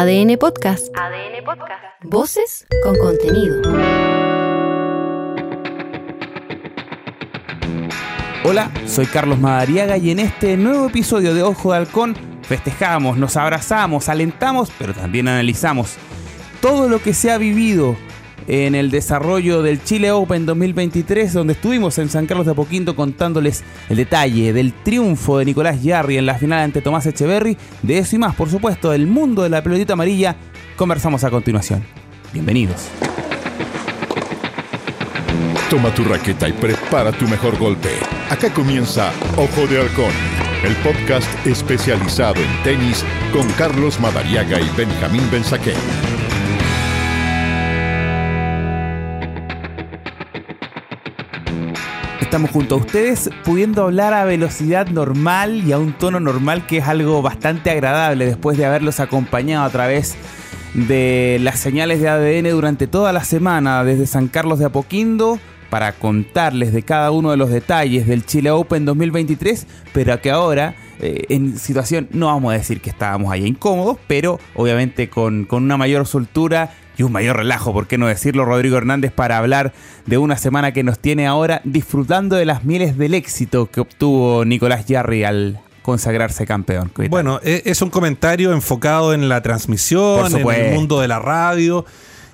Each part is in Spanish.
ADN Podcast. ADN Podcast. Voces con contenido. Hola, soy Carlos Madariaga y en este nuevo episodio de Ojo de Halcón festejamos, nos abrazamos, alentamos, pero también analizamos todo lo que se ha vivido en el desarrollo del Chile Open 2023, donde estuvimos en San Carlos de Apoquinto contándoles el detalle del triunfo de Nicolás Yarri en la final ante Tomás Echeverry. De eso y más, por supuesto, del mundo de la pelotita amarilla, conversamos a continuación. Bienvenidos. Toma tu raqueta y prepara tu mejor golpe. Acá comienza Ojo de Halcón, el podcast especializado en tenis con Carlos Madariaga y Benjamín Benzaquén. Estamos junto a ustedes pudiendo hablar a velocidad normal y a un tono normal que es algo bastante agradable después de haberlos acompañado a través de las señales de ADN durante toda la semana desde San Carlos de Apoquindo para contarles de cada uno de los detalles del Chile Open 2023, pero que ahora eh, en situación, no vamos a decir que estábamos allá incómodos, pero obviamente con, con una mayor soltura y un mayor relajo, ¿por qué no decirlo, Rodrigo Hernández, para hablar de una semana que nos tiene ahora disfrutando de las mieles del éxito que obtuvo Nicolás Yarri al consagrarse campeón. Bueno, e, es un comentario enfocado en la transmisión, en el mundo de la radio.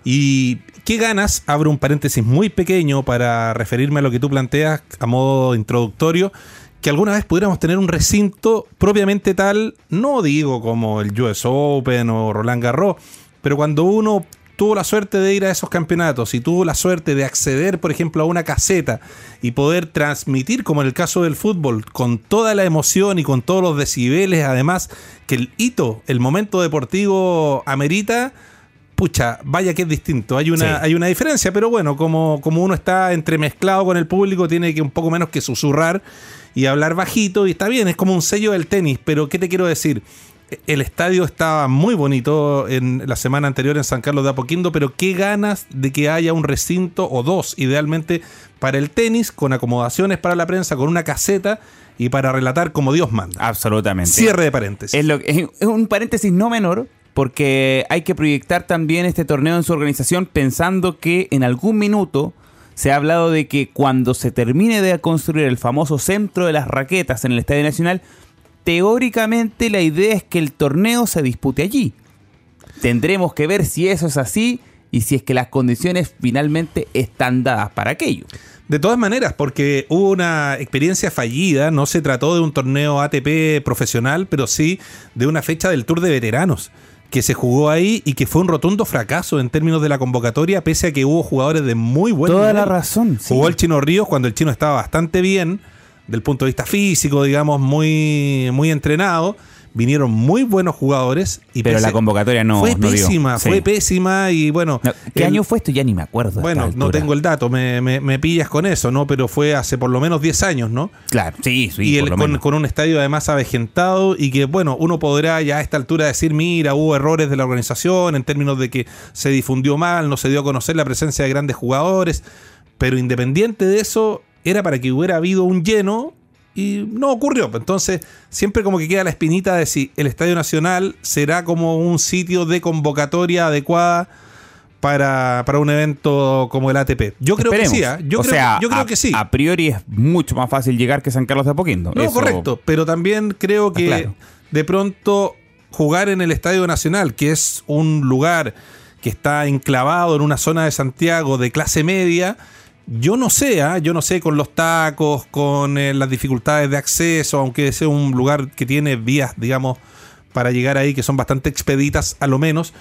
Y qué ganas, abro un paréntesis muy pequeño para referirme a lo que tú planteas a modo introductorio, que alguna vez pudiéramos tener un recinto propiamente tal, no digo como el US Open o Roland Garros, pero cuando uno tuvo la suerte de ir a esos campeonatos y tuvo la suerte de acceder, por ejemplo, a una caseta y poder transmitir, como en el caso del fútbol, con toda la emoción y con todos los decibeles, además que el hito, el momento deportivo amerita, pucha, vaya que es distinto. Hay una, hay una diferencia, pero bueno, como, como uno está entremezclado con el público, tiene que un poco menos que susurrar y hablar bajito, y está bien, es como un sello del tenis, pero ¿qué te quiero decir? El estadio estaba muy bonito en la semana anterior en San Carlos de Apoquindo, pero qué ganas de que haya un recinto o dos, idealmente para el tenis, con acomodaciones para la prensa, con una caseta y para relatar como Dios manda. Absolutamente. Cierre de paréntesis. Es, es un paréntesis no menor, porque hay que proyectar también este torneo en su organización pensando que en algún minuto se ha hablado de que cuando se termine de construir el famoso centro de las raquetas en el Estadio Nacional, teóricamente la idea es que el torneo se dispute allí. Tendremos que ver si eso es así y si es que las condiciones finalmente están dadas para aquello. De todas maneras, porque hubo una experiencia fallida, no se trató de un torneo ATP profesional, pero sí de una fecha del Tour de Veteranos que se jugó ahí y que fue un rotundo fracaso en términos de la convocatoria, pese a que hubo jugadores de muy buen Toda la razón. Jugó el Chino Ríos cuando el Chino estaba bastante bien del punto de vista físico, digamos, muy, muy entrenado. Vinieron muy buenos jugadores. Y Pero la convocatoria no. Fue pésima, fue pésima y bueno. ¿Qué año fue esto? Ya ni me acuerdo. Bueno, no tengo el dato, me, me, pillas con eso, ¿no? Pero fue hace por lo menos 10 años, ¿no? Claro, sí, sí. Y con, con, un estadio además avejentado y que, bueno, uno podrá ya a esta altura decir, mira, hubo errores de la organización en términos de que se difundió mal, no se dio a conocer la presencia de grandes jugadores. Pero independiente de eso, era para que hubiera habido un lleno y no ocurrió. Entonces, siempre como que queda la espinita de si el Estadio Nacional será como un sitio de convocatoria adecuada para, un evento como el ATP. Yo creo que sí, ¿ah? yo, creo, yo creo que sí. A priori es mucho más fácil llegar que San Carlos de Apoquindo. No, correcto, pero también creo que de pronto jugar en el Estadio Nacional, que es un lugar que está enclavado en una zona de Santiago de clase media, yo no sé, ¿ah? yo no sé con los tacos, con eh, las dificultades de acceso, aunque sea un lugar que tiene vías, digamos, para llegar ahí que son bastante expeditas a lo menos,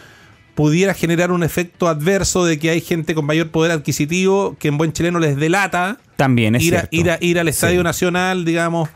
pudiera generar un efecto adverso de que hay gente con mayor poder adquisitivo que en buen chileno les delata también es ir, cierto. ir, ir al Estadio Nacional, digamos,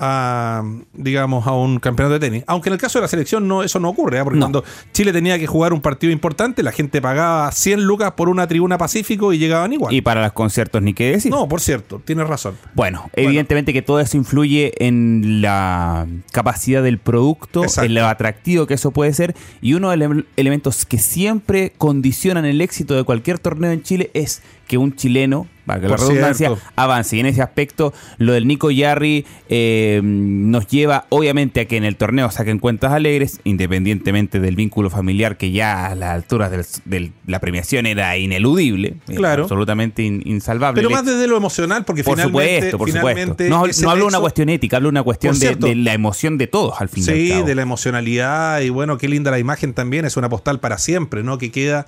a, digamos, a un campeonato de tenis. Aunque en el caso de la selección no, eso no ocurre, ¿eh? porque cuando Chile tenía que jugar un partido importante, la gente pagaba 100 lucas por una tribuna Pacífico y llegaban igual. Y para los conciertos ni qué decir. No, por cierto, tienes razón. Bueno, evidentemente que todo eso influye en la capacidad del producto, en lo atractivo que eso puede ser, y uno de los elementos que siempre condicionan el éxito de cualquier torneo en Chile es que un chileno para que la redundancia avance. Y en ese aspecto, lo del Nico Yarri eh, nos lleva obviamente a que en el torneo saquen cuentas alegres, independientemente del vínculo familiar que ya a las alturas de la premiación era ineludible, claro. absolutamente insalvable. Pero más desde lo emocional, porque por finalmente, supuesto, por supuesto. No, no hablo de una cuestión ética, hablo de una cuestión de, la emoción de todos al final. Sí, de la emocionalidad y bueno, qué linda la imagen también, es una postal para siempre, ¿no? Que queda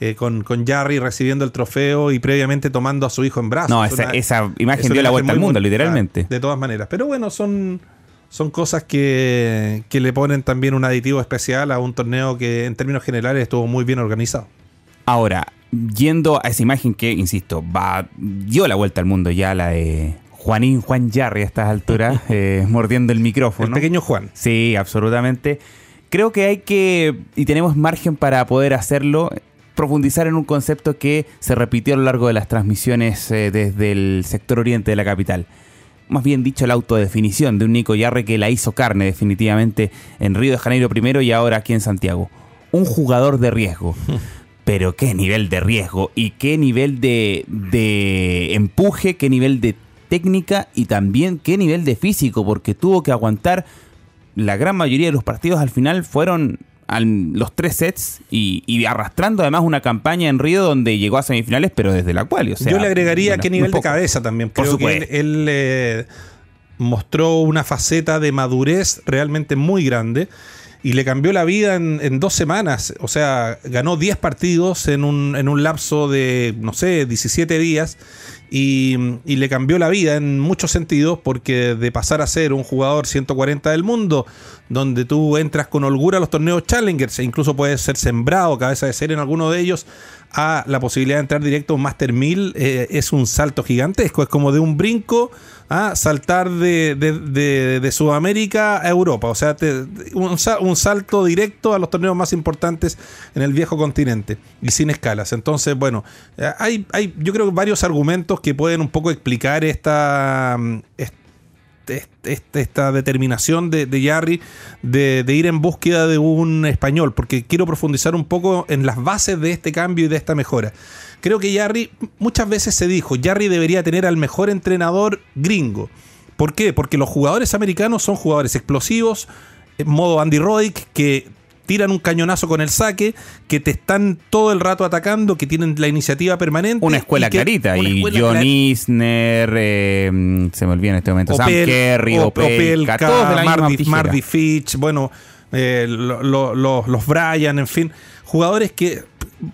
eh, con, con Jarry recibiendo el trofeo y previamente tomando a su hijo en brazos. No, esa, imagen dio la vuelta al mundo, literalmente. De todas maneras. Pero bueno, son, son cosas que, que le ponen también un aditivo especial a un torneo que en términos generales estuvo muy bien organizado. Ahora, yendo a esa imagen que, insisto, va dio la vuelta al mundo ya, la de Juanín Juan Jarry a estas alturas, eh, mordiendo el micrófono. El pequeño Juan. Sí, absolutamente. Creo que hay que, y tenemos margen para poder hacerlo, profundizar en un concepto que se repitió a lo largo de las transmisiones eh, desde el sector oriente de la capital. Más bien dicho, la autodefinición de un Nico Yarre que la hizo carne definitivamente en Río de Janeiro primero y ahora aquí en Santiago. Un jugador de riesgo. Pero qué nivel de riesgo y qué nivel de, de empuje, qué nivel de técnica y también qué nivel de físico, porque tuvo que aguantar la gran mayoría de los partidos al final fueron los tres sets y, arrastrando además una campaña en Río donde llegó a semifinales, pero desde la cual. O sea, Yo le agregaría qué nivel de cabeza también. Creo que él, eh, mostró una faceta de madurez realmente muy grande y le cambió la vida en, dos semanas. O sea, ganó 10 partidos en un, en un lapso de, no sé, 17 días y, le cambió la vida en muchos sentidos porque de pasar a ser un jugador 140 del mundo, donde tú entras con holgura a los torneos Challengers e incluso puedes ser sembrado, cabeza de ser en alguno de ellos, a la posibilidad de entrar directo a un Master 1000 eh, es un salto gigantesco, es como de un brinco a saltar de, Sudamérica a Europa. O sea, un, salto directo a los torneos más importantes en el viejo continente y sin escalas. Entonces, bueno, eh, hay, hay yo creo que varios argumentos que pueden un poco explicar esta, esta determinación de, de Jarry de, ir en búsqueda de un español, porque quiero profundizar un poco en las bases de este cambio y de esta mejora. Creo que Jarry, muchas veces se dijo, Jarry debería tener al mejor entrenador gringo. ¿Por qué? Porque los jugadores americanos son jugadores explosivos, en modo Andy Roddick, que tiran un cañonazo con el saque, que te están todo el rato atacando, que tienen la iniciativa permanente. Una escuela clarita. y John Isner, eh, se me olvida en este momento, Sam Kerry, Opelka, Marty, Fitch, bueno, eh, los Bryan, en fin, jugadores que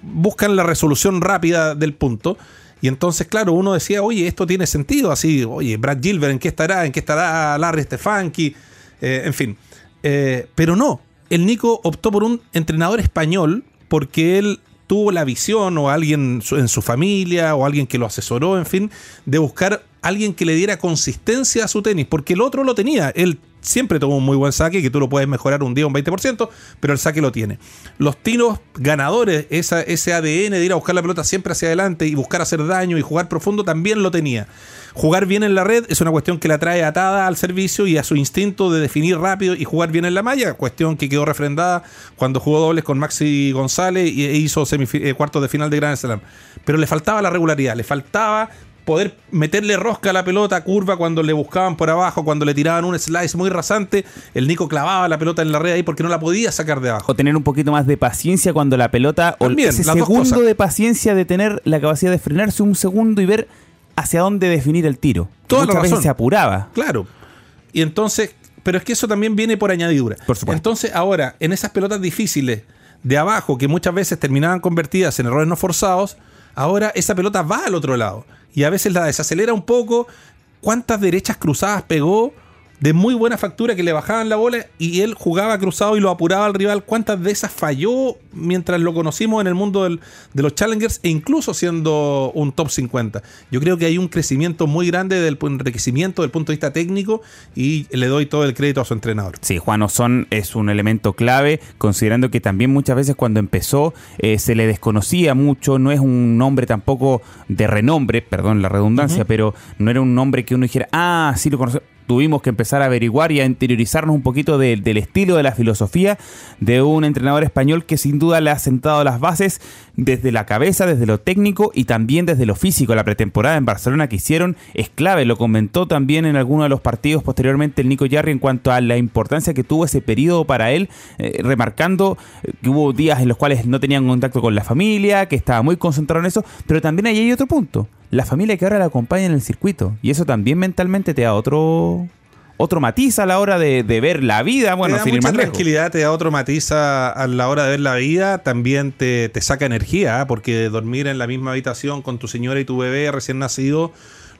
buscan la resolución rápida del punto. Y entonces, claro, uno decía, oye, esto tiene sentido, así, oye, Brad Gilbert, ¿en qué estará? ¿En qué estará Larry Stefanki? Eh, en fin. Eh, pero no, el Nico optó por un entrenador español porque él tuvo la visión o alguien en su familia o alguien que lo asesoró, en fin, de buscar alguien que le diera consistencia a su tenis, porque el otro lo tenía, él siempre tuvo un muy buen saque, que tú lo puedes mejorar un día un 20%, pero el saque lo tiene. Los tiros ganadores, esa, ese ADN de ir a buscar la pelota siempre hacia adelante y buscar hacer daño y jugar profundo, también lo tenía. Jugar bien en la red es una cuestión que la trae atada al servicio y a su instinto de definir rápido y jugar bien en la malla, cuestión que quedó refrendada cuando jugó dobles con Maxi González e hizo eh, cuartos de final de Grand Slam. Pero le faltaba la regularidad, le faltaba poder meterle rosca a la pelota, curva cuando le buscaban por abajo, cuando le tiraban un slice muy rasante, el Nico clavaba la pelota en la red ahí porque no la podía sacar de abajo. O tener un poquito más de paciencia cuando la pelota, o ese segundo de paciencia de tener la capacidad de frenarse un segundo y ver hacia dónde definir el tiro. Toda Muchas veces se apuraba. Claro. Y entonces, pero es que eso también viene por añadidura. Por supuesto. Entonces, ahora, en esas pelotas difíciles de abajo, que muchas veces terminaban convertidas en errores no forzados, ahora esa pelota va al otro lado y a veces la desacelera un poco. ¿Cuántas derechas cruzadas pegó? De muy buena factura que le bajaban la bola y él jugaba cruzado y lo apuraba al rival. ¿Cuántas de esas falló mientras lo conocimos en el mundo de los Challengers e incluso siendo un top 50? Yo creo que hay un crecimiento muy grande del enriquecimiento del punto de vista técnico y le doy todo el crédito a su entrenador. Sí, Juan Osón es un elemento clave, considerando que también muchas veces cuando empezó eh, se le desconocía mucho, no es un nombre tampoco de renombre, perdón la redundancia, pero no era un nombre que uno dijera, ah, sí lo conoce tuvimos que empezar a averiguar y a interiorizarnos un poquito del estilo, de la filosofía de un entrenador español que sin duda le ha sentado las bases desde la cabeza, desde lo técnico y también desde lo físico. La pretemporada en Barcelona que hicieron es clave, lo comentó también en alguno de los partidos posteriormente el Nico Yarri en cuanto a la importancia que tuvo ese periodo para él, eh, remarcando que hubo días en los cuales no tenían contacto con la familia, que estaba muy concentrado en eso, pero también ahí hay otro punto la familia que ahora la acompaña en el circuito. Y eso también mentalmente te da otro otro matiz a la hora de, ver la vida. Bueno, te da mucha tranquilidad, te da otro matiz a, la hora de ver la vida. También te, saca energía, ¿eh? porque dormir en la misma habitación con tu señora y tu bebé recién nacido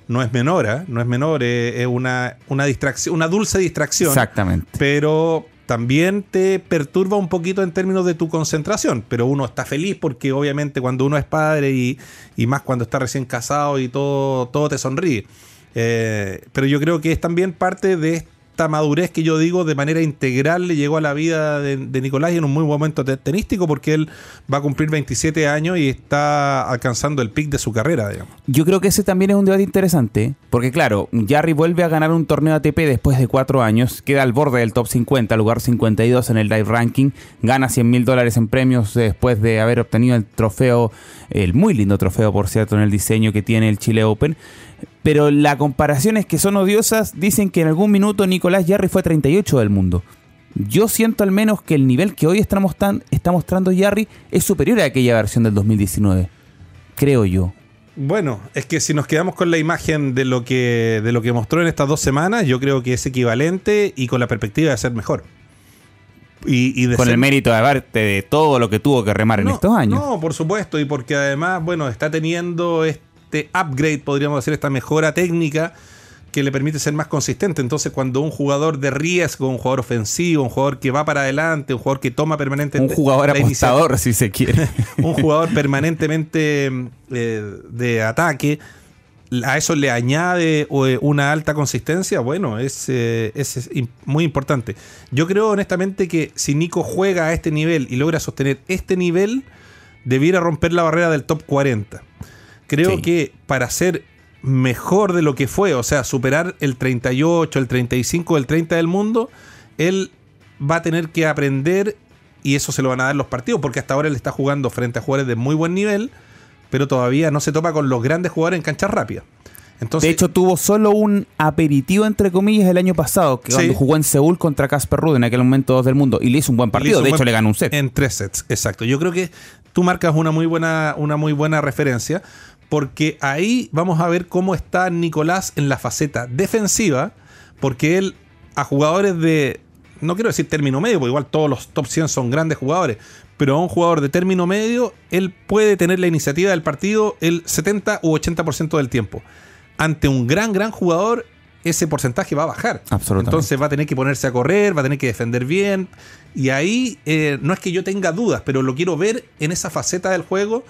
no es menor, ¿eh? no es menor, eh, es una, una distracción, una dulce distracción. Exactamente. Pero también te perturba un poquito en términos de tu concentración, pero uno está feliz porque obviamente cuando uno es padre y, más cuando está recién casado y todo, todo te sonríe. Eh, pero yo creo que es también parte de esta madurez que yo digo de manera integral le llegó a la vida de, Nicolás y en un muy buen momento tenístico porque él va a cumplir 27 años y está alcanzando el pic de su carrera, digamos. Yo creo que ese también es un debate interesante, porque claro, Jarry vuelve a ganar un torneo ATP después de cuatro años, queda al borde del top 50, lugar 52 en el Live Ranking, gana 100 mil dólares en premios después de haber obtenido el trofeo, el muy lindo trofeo por cierto en el diseño que tiene el Chile Open pero la comparación es que son odiosas. Dicen que en algún minuto Nicolás Jarry fue 38 del mundo. Yo siento al menos que el nivel que hoy está, mostrando Jarry es superior a aquella versión del 2019. Creo yo. Bueno, es que si nos quedamos con la imagen de lo que, de lo que mostró en estas dos semanas, yo creo que es equivalente y con la perspectiva de ser mejor. Y, con el mérito de parte de todo lo que tuvo que remar en estos años. No, por supuesto, y porque además, bueno, está teniendo este este upgrade, podríamos decir, esta mejora técnica que le permite ser más consistente. Entonces, cuando un jugador de riesgo, un jugador ofensivo, un jugador que va para adelante, un jugador que toma permanentemente. Un jugador apostador, si se quiere. un jugador permanentemente eh, de ataque. A eso le añade eh, una alta consistencia. Bueno, es, eh, es muy importante. Yo creo honestamente que si Nico juega a este nivel y logra sostener este nivel, debiera romper la barrera del top 40 creo que para ser mejor de lo que fue, o sea, superar el 38, el 35, el 30 del mundo, él va a tener que aprender y eso se lo van a dar los partidos, porque hasta ahora él está jugando frente a jugadores de muy buen nivel, pero todavía no se topa con los grandes jugadores en cancha rápida. Entonces, de hecho, tuvo solo un aperitivo, entre comillas, el año pasado, que cuando jugó en Seúl contra Casper Ruud, en aquel momento 2 del mundo, y le hizo un buen partido. De hecho, le ganó un set. En tres sets, exacto. Yo creo que tú marcas una muy buena, una muy buena referencia porque ahí vamos a ver cómo está Nicolás en la faceta defensiva, porque él a jugadores de, no quiero decir término medio, porque igual todos los top 100 son grandes jugadores, pero a un jugador de término medio, él puede tener la iniciativa del partido el 70 u 80% del tiempo. Ante un gran, gran jugador, ese porcentaje va a bajar. Absolutamente. Entonces va a tener que ponerse a correr, va a tener que defender bien. Y ahí eh, no es que yo tenga dudas, pero lo quiero ver en esa faceta del juego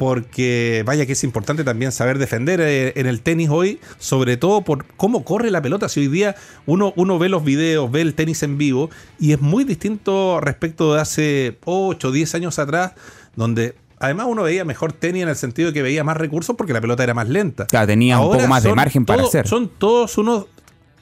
porque vaya que es importante también saber defender eh, en el tenis hoy, sobre todo por cómo corre la pelota. Si hoy día uno, uno ve los videos, ve el tenis en vivo, y es muy distinto respecto de hace 8 o 10 años atrás, donde además uno veía mejor tenis en el sentido de que veía más recursos porque la pelota era más lenta. Claro, tenía un poco más de margen para hacer. Son todos unos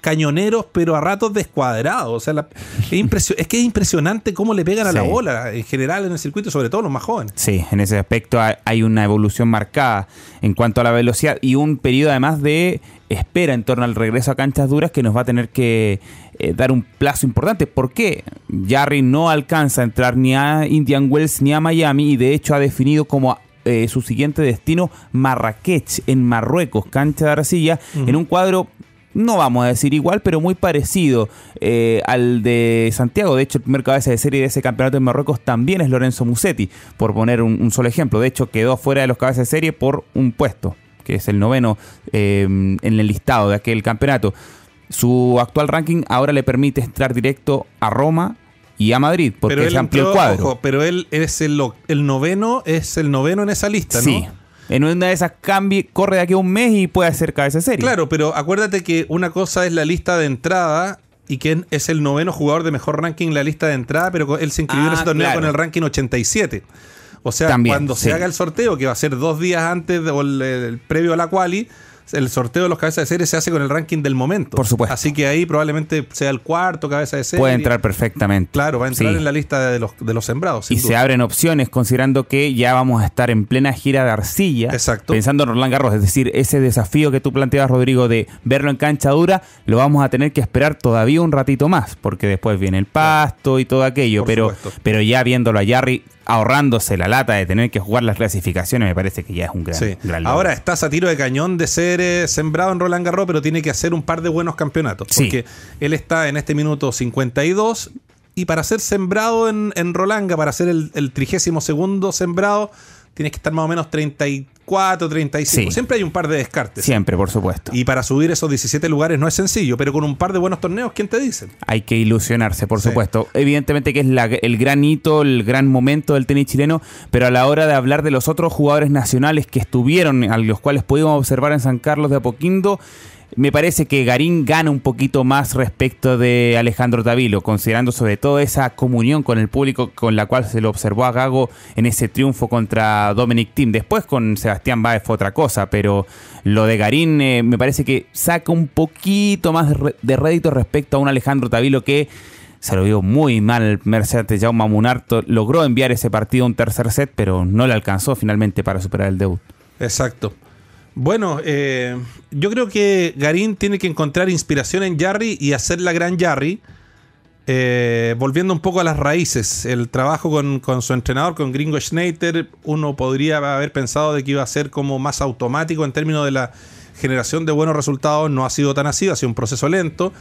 cañoneros, pero a ratos descuadrados. O sea, es, es, que es impresionante cómo le pegan a la bola en general en el circuito, sobre todo los más jóvenes. Sí, en ese aspecto hay una evolución marcada en cuanto a la velocidad y un periodo además de espera en torno al regreso a canchas duras que nos va a tener que eh, dar un plazo importante. ¿Por qué? Jarry no alcanza a entrar ni a Indian Wells ni a Miami y de hecho ha definido como eh, su siguiente destino Marrakech en Marruecos, cancha de arcilla, en un cuadro no vamos a decir igual, pero muy parecido eh, al de Santiago. De hecho, el primer cabeza de serie de ese campeonato en Marruecos también es Lorenzo Musetti, por poner un, solo ejemplo. De hecho, quedó fuera de los cabezas de serie por un puesto, que es el noveno eh, en el listado de aquel campeonato. Su actual ranking ahora le permite entrar directo a Roma y a Madrid, porque se amplió el cuadro. pero él es el, el noveno, es el noveno en esa lista, ¿no? Sí. En una de esas cambie, corre de aquí a un mes y puede hacer cabeza serie. Claro, pero acuérdate que una cosa es la lista de entrada y que es el noveno jugador de mejor ranking en la lista de entrada, pero él se inscribió en ese ah, torneo con el ranking 87. O sea, cuando se haga el sorteo, que va a ser dos días antes del previo a la quali, el sorteo de los cabezas de serie se hace con el ranking del momento. Por supuesto. Así que ahí probablemente sea el cuarto cabeza de serie. Puede entrar perfectamente. Claro, va a entrar en la lista de los, de los sembrados. Y se abren opciones considerando que ya vamos a estar en plena gira de arcilla. Exacto. Pensando en Roland Garros. Es decir, ese desafío que tú planteabas, Rodrigo, de verlo en cancha dura, lo vamos a tener que esperar todavía un ratito más, porque después viene el pasto y todo aquello. pero, pero ya viéndolo a Jarry ahorrándose la lata de tener que jugar las clasificaciones, me parece que ya es un gran, sí. Ahora estás a tiro de cañón de ser eh, sembrado en Roland Garros, pero tiene que hacer un par de buenos campeonatos. Porque él está en este minuto 52 y para ser sembrado en, en Rolanga, para ser el, el trigésimo segundo sembrado, tienes que estar más o menos 34, 35. Siempre hay un par de descartes. Siempre, por supuesto. Y para subir esos 17 lugares no es sencillo, pero con un par de buenos torneos, ¿quién te dice? Hay que ilusionarse, por supuesto. Evidentemente que es el gran hito, el gran momento del tenis chileno, pero a la hora de hablar de los otros jugadores nacionales que estuvieron, a los cuales pudimos observar en San Carlos de Apoquindo, me parece que Garín gana un poquito más respecto de Alejandro Tavilo, considerando sobre todo esa comunión con el público con la cual se lo observó a Gago en ese triunfo contra Dominic Thiem. Después con Sebastián Báez fue otra cosa, pero lo de Garín eh, me parece que saca un poquito más de rédito respecto a un Alejandro Tavilo que se lo vio muy mal Mercedes Jaume Munarto. Logró enviar ese partido a un tercer set, pero no le alcanzó finalmente para superar el debut. Exacto. Bueno, eh, yo creo que Garín tiene que encontrar inspiración en Jarry y hacer la gran Jarry. Eh, volviendo un poco a las raíces, el trabajo con, su entrenador, con Gringo Schneider, uno podría haber pensado de que iba a ser como más automático en términos de la generación de buenos resultados, no ha sido tan así, ha sido un proceso lento.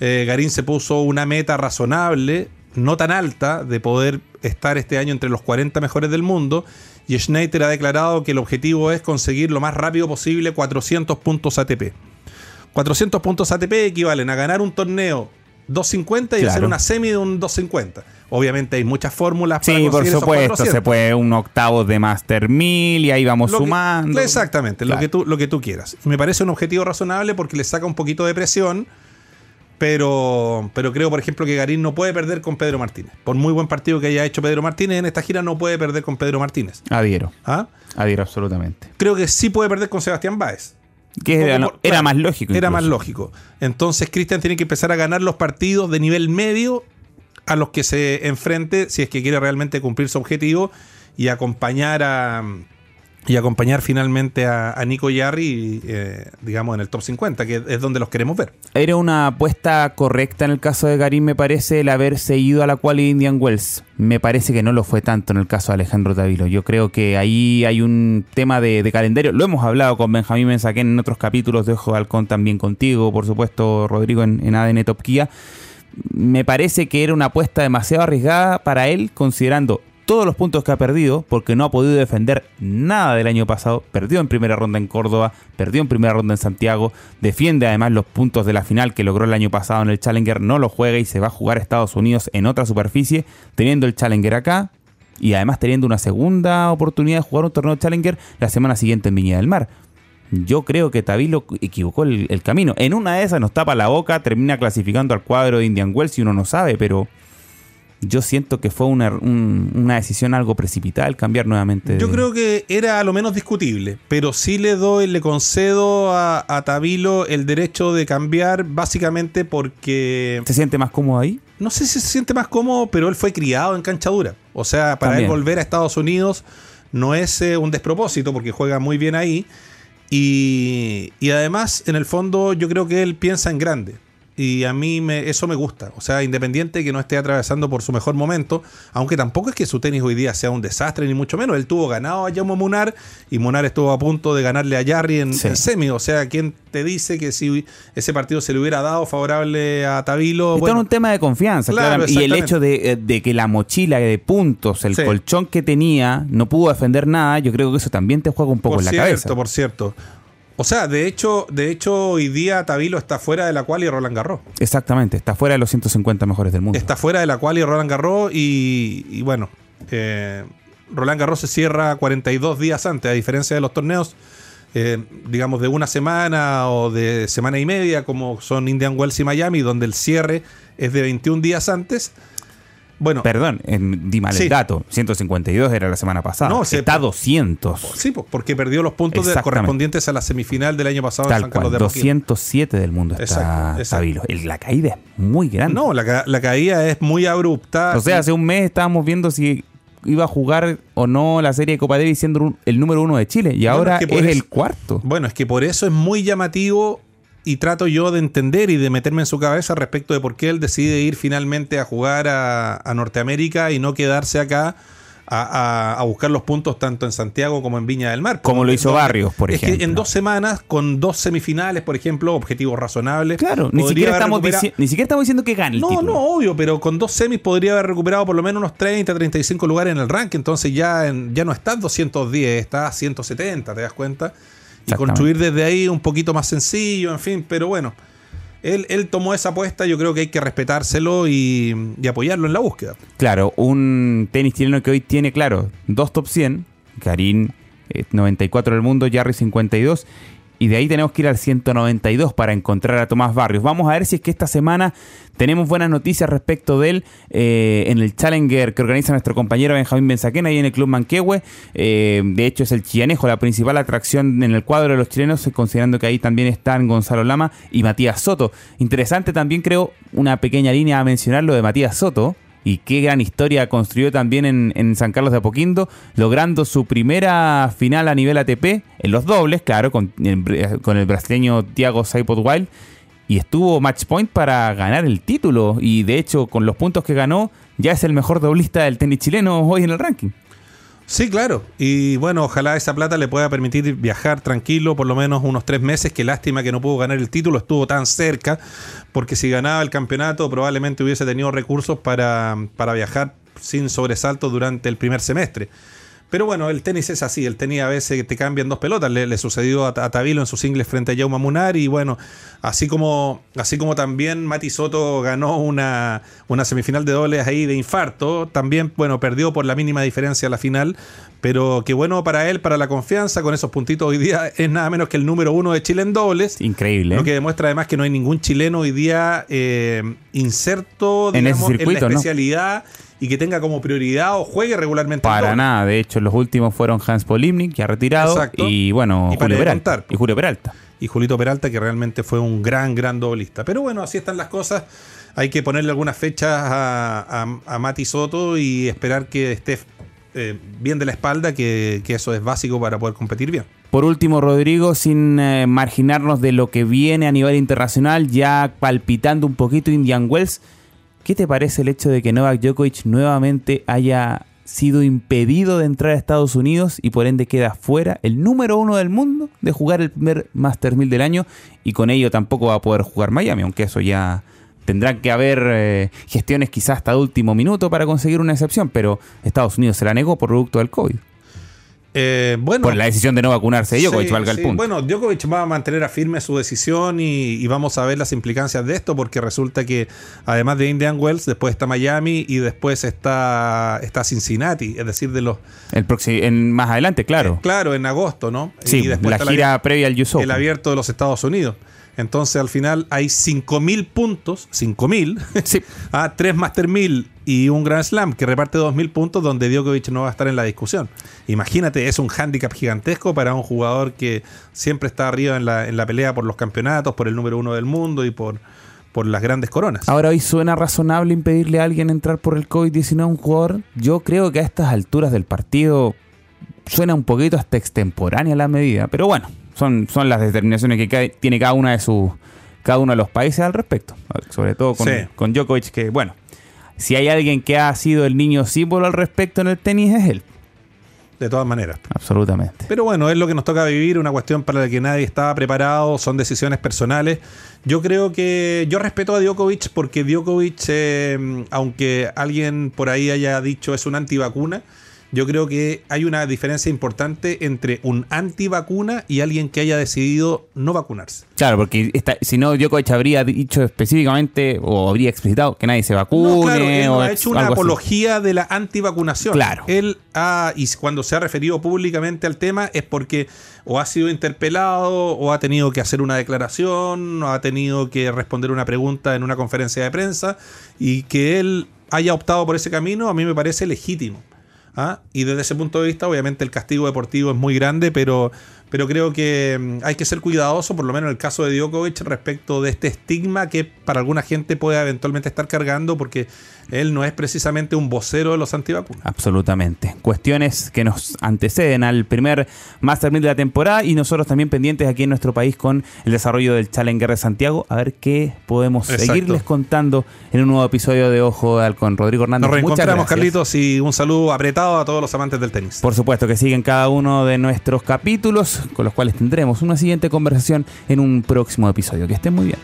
Eh, Garín se puso una meta razonable, no tan alta, de poder estar este año entre los 40 mejores del mundo y Schneider ha declarado que el objetivo es conseguir lo más rápido posible 400 puntos ATP. 400 puntos ATP equivalen a ganar un torneo 250 y hacer una semi de un 250. Obviamente hay muchas fórmulas para Sí, por supuesto, se puede un octavo de Master 1000 y ahí vamos sumando. exactamente, lo, que tú, lo que tú quieras. Me parece un objetivo razonable porque le saca un poquito de presión pero, pero creo, por ejemplo, que Garín no puede perder con Pedro Martínez. Por muy buen partido que haya hecho Pedro Martínez en esta gira, no puede perder con Pedro Martínez. Adhiero. ¿Ah? Adhiero, absolutamente. Creo que sí puede perder con Sebastián Báez. Que era, más lógico. Era más lógico. Entonces, Cristian tiene que empezar a ganar los partidos de nivel medio a los que se enfrente si es que quiere realmente cumplir su objetivo y acompañar a, y acompañar finalmente a, Nico Yarri, eh, digamos, en el top 50, que es donde los queremos ver. Era una apuesta correcta en el caso de Garín, me parece, el haber seguido a la cual Indian Wells. Me parece que no lo fue tanto en el caso de Alejandro Tavilo. Yo creo que ahí hay un tema de, calendario. Lo hemos hablado con Benjamín Mensaquén en otros capítulos de Ojo Balcón, también contigo, por supuesto, Rodrigo, en, en ADN Top. Me parece que era una apuesta demasiado arriesgada para él, considerando todos los puntos que ha perdido, porque no ha podido defender nada del año pasado. Perdió en primera ronda en Córdoba, perdió en primera ronda en Santiago, defiende además los puntos de la final que logró el año pasado en el Challenger, no lo juega y se va a jugar Estados Unidos en otra superficie, teniendo el Challenger acá y además teniendo una segunda oportunidad de jugar un torneo Challenger la semana siguiente en Viña del Mar. Yo creo que Tavilo equivocó el, el camino. En una de esas nos tapa la boca, termina clasificando al cuadro de Indian Wells y uno no sabe, pero yo siento que fue una, una, decisión algo precipitada el cambiar nuevamente. Yo creo que era a lo menos discutible, pero sí le doy, le concedo a, a Tabilo el derecho de cambiar básicamente porque... ¿Se siente más cómodo ahí? No sé si se siente más cómodo, pero él fue criado en canchadura. O sea, para él volver a Estados Unidos no es eh, un despropósito porque juega muy bien ahí. Y, y además, en el fondo, yo creo que él piensa en grande y a mí me, eso me gusta. O sea, independiente que no esté atravesando por su mejor momento, aunque tampoco es que su tenis hoy día sea un desastre, ni mucho menos. Él tuvo ganado a Jaume Munar y Munar estuvo a punto de ganarle a Jarry en, semi. O sea, ¿quién te dice que si ese partido se le hubiera dado favorable a Tabilo? Está en un tema de confianza, claro, Y el hecho eh, de, que la mochila de puntos, el colchón que tenía, no pudo defender nada, yo creo que eso también te juega un poco en la cabeza. Por cierto, por cierto. O sea, de hecho, de hecho, hoy día Tabilo está fuera de la cual y Roland Garros. Exactamente, está fuera de los 150 mejores del mundo. Está fuera de la cual y Roland Garros y, bueno, eh, Roland Garros se cierra 42 días antes, a diferencia de los torneos, eh, digamos, de una semana o de semana y media, como son Indian Wells y Miami, donde el cierre es de 21 días antes. Bueno, perdón, di mal el dato. 152 era la semana pasada. No, está 200. Sí, porque perdió los puntos correspondientes a la semifinal del año pasado Tal en San Carlos de 207 del mundo está, exacto, La caída es muy grande. No, la, la caída es muy abrupta. O sea, hace un mes estábamos viendo si iba a jugar o no la serie de Copa Davis siendo el número uno de Chile y ahora es, el cuarto. Bueno, es que por eso es muy llamativo y trato yo de entender y de meterme en su cabeza respecto de por qué él decide ir finalmente a jugar a Norteamérica y no quedarse acá a, buscar los puntos tanto en Santiago como en Viña del Mar. Como lo hizo Barrios, por ejemplo. Es que en dos semanas, con dos semifinales, por ejemplo, objetivos razonables. Claro, ni siquiera, estamos ni siquiera estamos diciendo que gane el no, No, obvio, pero con dos semis podría haber recuperado por lo menos unos 30, 35 lugares en el ranking. Entonces ya, ya no estás 210, estás 170, ¿te das cuenta? Y construir desde ahí un poquito más sencillo, en fin, pero bueno él, tomó esa apuesta, yo creo que hay que respetárselo y, apoyarlo en la búsqueda. Claro, un tenis chileno que hoy tiene, claro, dos top 100, Karim 94 del mundo, Jarry 52 y de ahí tenemos que ir al 192 para encontrar a Tomás Barrios. Vamos a ver si es que esta semana tenemos buenas noticias respecto de él eh, en el Challenger que organiza nuestro compañero Benjamín Benzaquena ahí en el Club Manquehue. Eh, de hecho, es el chillanejo, la principal atracción en el cuadro de los chilenos, considerando que ahí también están Gonzalo Lama y Matías Soto. Interesante también, creo, una pequeña línea a mencionar lo de Matías Soto y qué gran historia construyó también en, San Carlos de Apoquindo, logrando su primera final a nivel ATP en los dobles, claro, con, el brasileño Thiago Saipot Wild, y estuvo match point para ganar el título, y de hecho con los puntos que ganó ya es el mejor doblista del tenis chileno hoy en el ranking. Sí, claro. Y bueno, ojalá esa plata le pueda permitir viajar tranquilo por lo menos unos tres meses. Qué lástima que no pudo ganar el título, estuvo tan cerca, porque si ganaba el campeonato probablemente hubiese tenido recursos para, para viajar sin sobresalto durante el primer semestre. Pero bueno, el tenis es así, el tenis a veces te cambian dos pelotas. Le, sucedió a, Tabilo en sus singles frente a Jaume Munar y bueno, así como, así como también Mati Soto ganó una, una semifinal de dobles ahí de infarto, también, bueno, perdió por la mínima diferencia la final, pero qué bueno para él, para la confianza, con esos puntitos hoy día es nada menos que el número uno de Chile en dobles. Increíble. Lo que demuestra además que no hay ningún chileno hoy día eh, inserto en, ese circuito, en la especialidad y que tenga como prioridad o juegue regularmente. Para nada, de hecho los últimos fueron Hans Polimnik, que ha retirado, y bueno, Julio Peralta. y Julio Peralta. Y Julito Peralta, que realmente fue un gran, gran doblista. Pero bueno, así están las cosas. Hay que ponerle algunas fechas a, a, Mati Soto y esperar que esté eh, bien de la espalda, que, eso es básico para poder competir bien. Por último, Rodrigo, sin eh, marginarnos de lo que viene a nivel internacional, ya palpitando un poquito Indian Wells ¿Qué te parece el hecho de que Novak Djokovic nuevamente haya sido impedido de entrar a Estados Unidos y por ende queda fuera el número uno del mundo de jugar el primer Master 1000 del año y con ello tampoco va a poder jugar Miami, aunque eso ya tendrán que haber eh, gestiones quizás hasta último minuto para conseguir una excepción, pero Estados Unidos se la negó por producto del COVID. Eh, bueno, por la decisión de no vacunarse Djokovic, valga el punto. Bueno, Djokovic va a mantener a firme su decisión y, vamos a ver las implicancias de esto, porque resulta que además de Indian Wells, después está Miami y después está, está Cincinnati, es decir, de los. El en, más adelante, claro. Eh, claro, en agosto, ¿no? Sí, la gira previa al US El abierto de los Estados Unidos. Entonces al final hay 5.000 puntos, 5.000, sí. a ah, 3 Master 1000 y un Grand Slam que reparte 2.000 puntos donde Djokovic no va a estar en la discusión. Imagínate, es un hándicap gigantesco para un jugador que siempre está arriba en la, en la pelea por los campeonatos, por el número uno del mundo y por, por las grandes coronas. Ahora hoy suena razonable impedirle a alguien entrar por el COVID-19 a un jugador. Yo creo que a estas alturas del partido suena un poquito hasta extemporánea la medida, pero bueno, son, son las determinaciones que tiene cada una de sus cada uno de los países al respecto. Sobre todo con, con Djokovic, que bueno, si hay alguien que ha sido el niño símbolo al respecto en el tenis es él. De todas maneras. Absolutamente. Pero bueno, es lo que nos toca vivir, una cuestión para la que nadie estaba preparado, son decisiones personales. Yo creo que yo respeto a Djokovic porque Djokovic, eh, aunque alguien por ahí haya dicho es una antivacuna, yo creo que hay una diferencia importante entre un antivacuna y alguien que haya decidido no vacunarse. Claro, porque si no, Djokovic habría dicho específicamente o habría explicitado que nadie se vacune. No, ha hecho una apología de la antivacunación. Claro. Él ha, y cuando se ha referido públicamente al tema es porque o ha sido interpelado o ha tenido que hacer una declaración o ha tenido que responder una pregunta en una conferencia de prensa y que él haya optado por ese camino, a mí me parece legítimo. ¿Ah? Y desde ese punto de vista, obviamente el castigo deportivo es muy grande, pero, pero creo que mm, hay que ser cuidadoso, por lo menos en el caso de Djokovic, respecto de este estigma que para alguna gente puede eventualmente estar cargando, porque él no es precisamente un vocero de los antivacunas. Absolutamente. Cuestiones que nos anteceden al primer Master de la temporada y nosotros también pendientes aquí en nuestro país con el desarrollo del Challenger de Santiago, a ver qué podemos seguirles contando en un nuevo episodio de Ojo de Halcón. Rodrigo Hernández. Nos reencontramos, Carlitos, y un saludo apretado a todos los amantes del tenis. Por supuesto que siguen cada uno de nuestros capítulos, con los cuales tendremos una siguiente conversación en un próximo episodio. Que estén muy bien.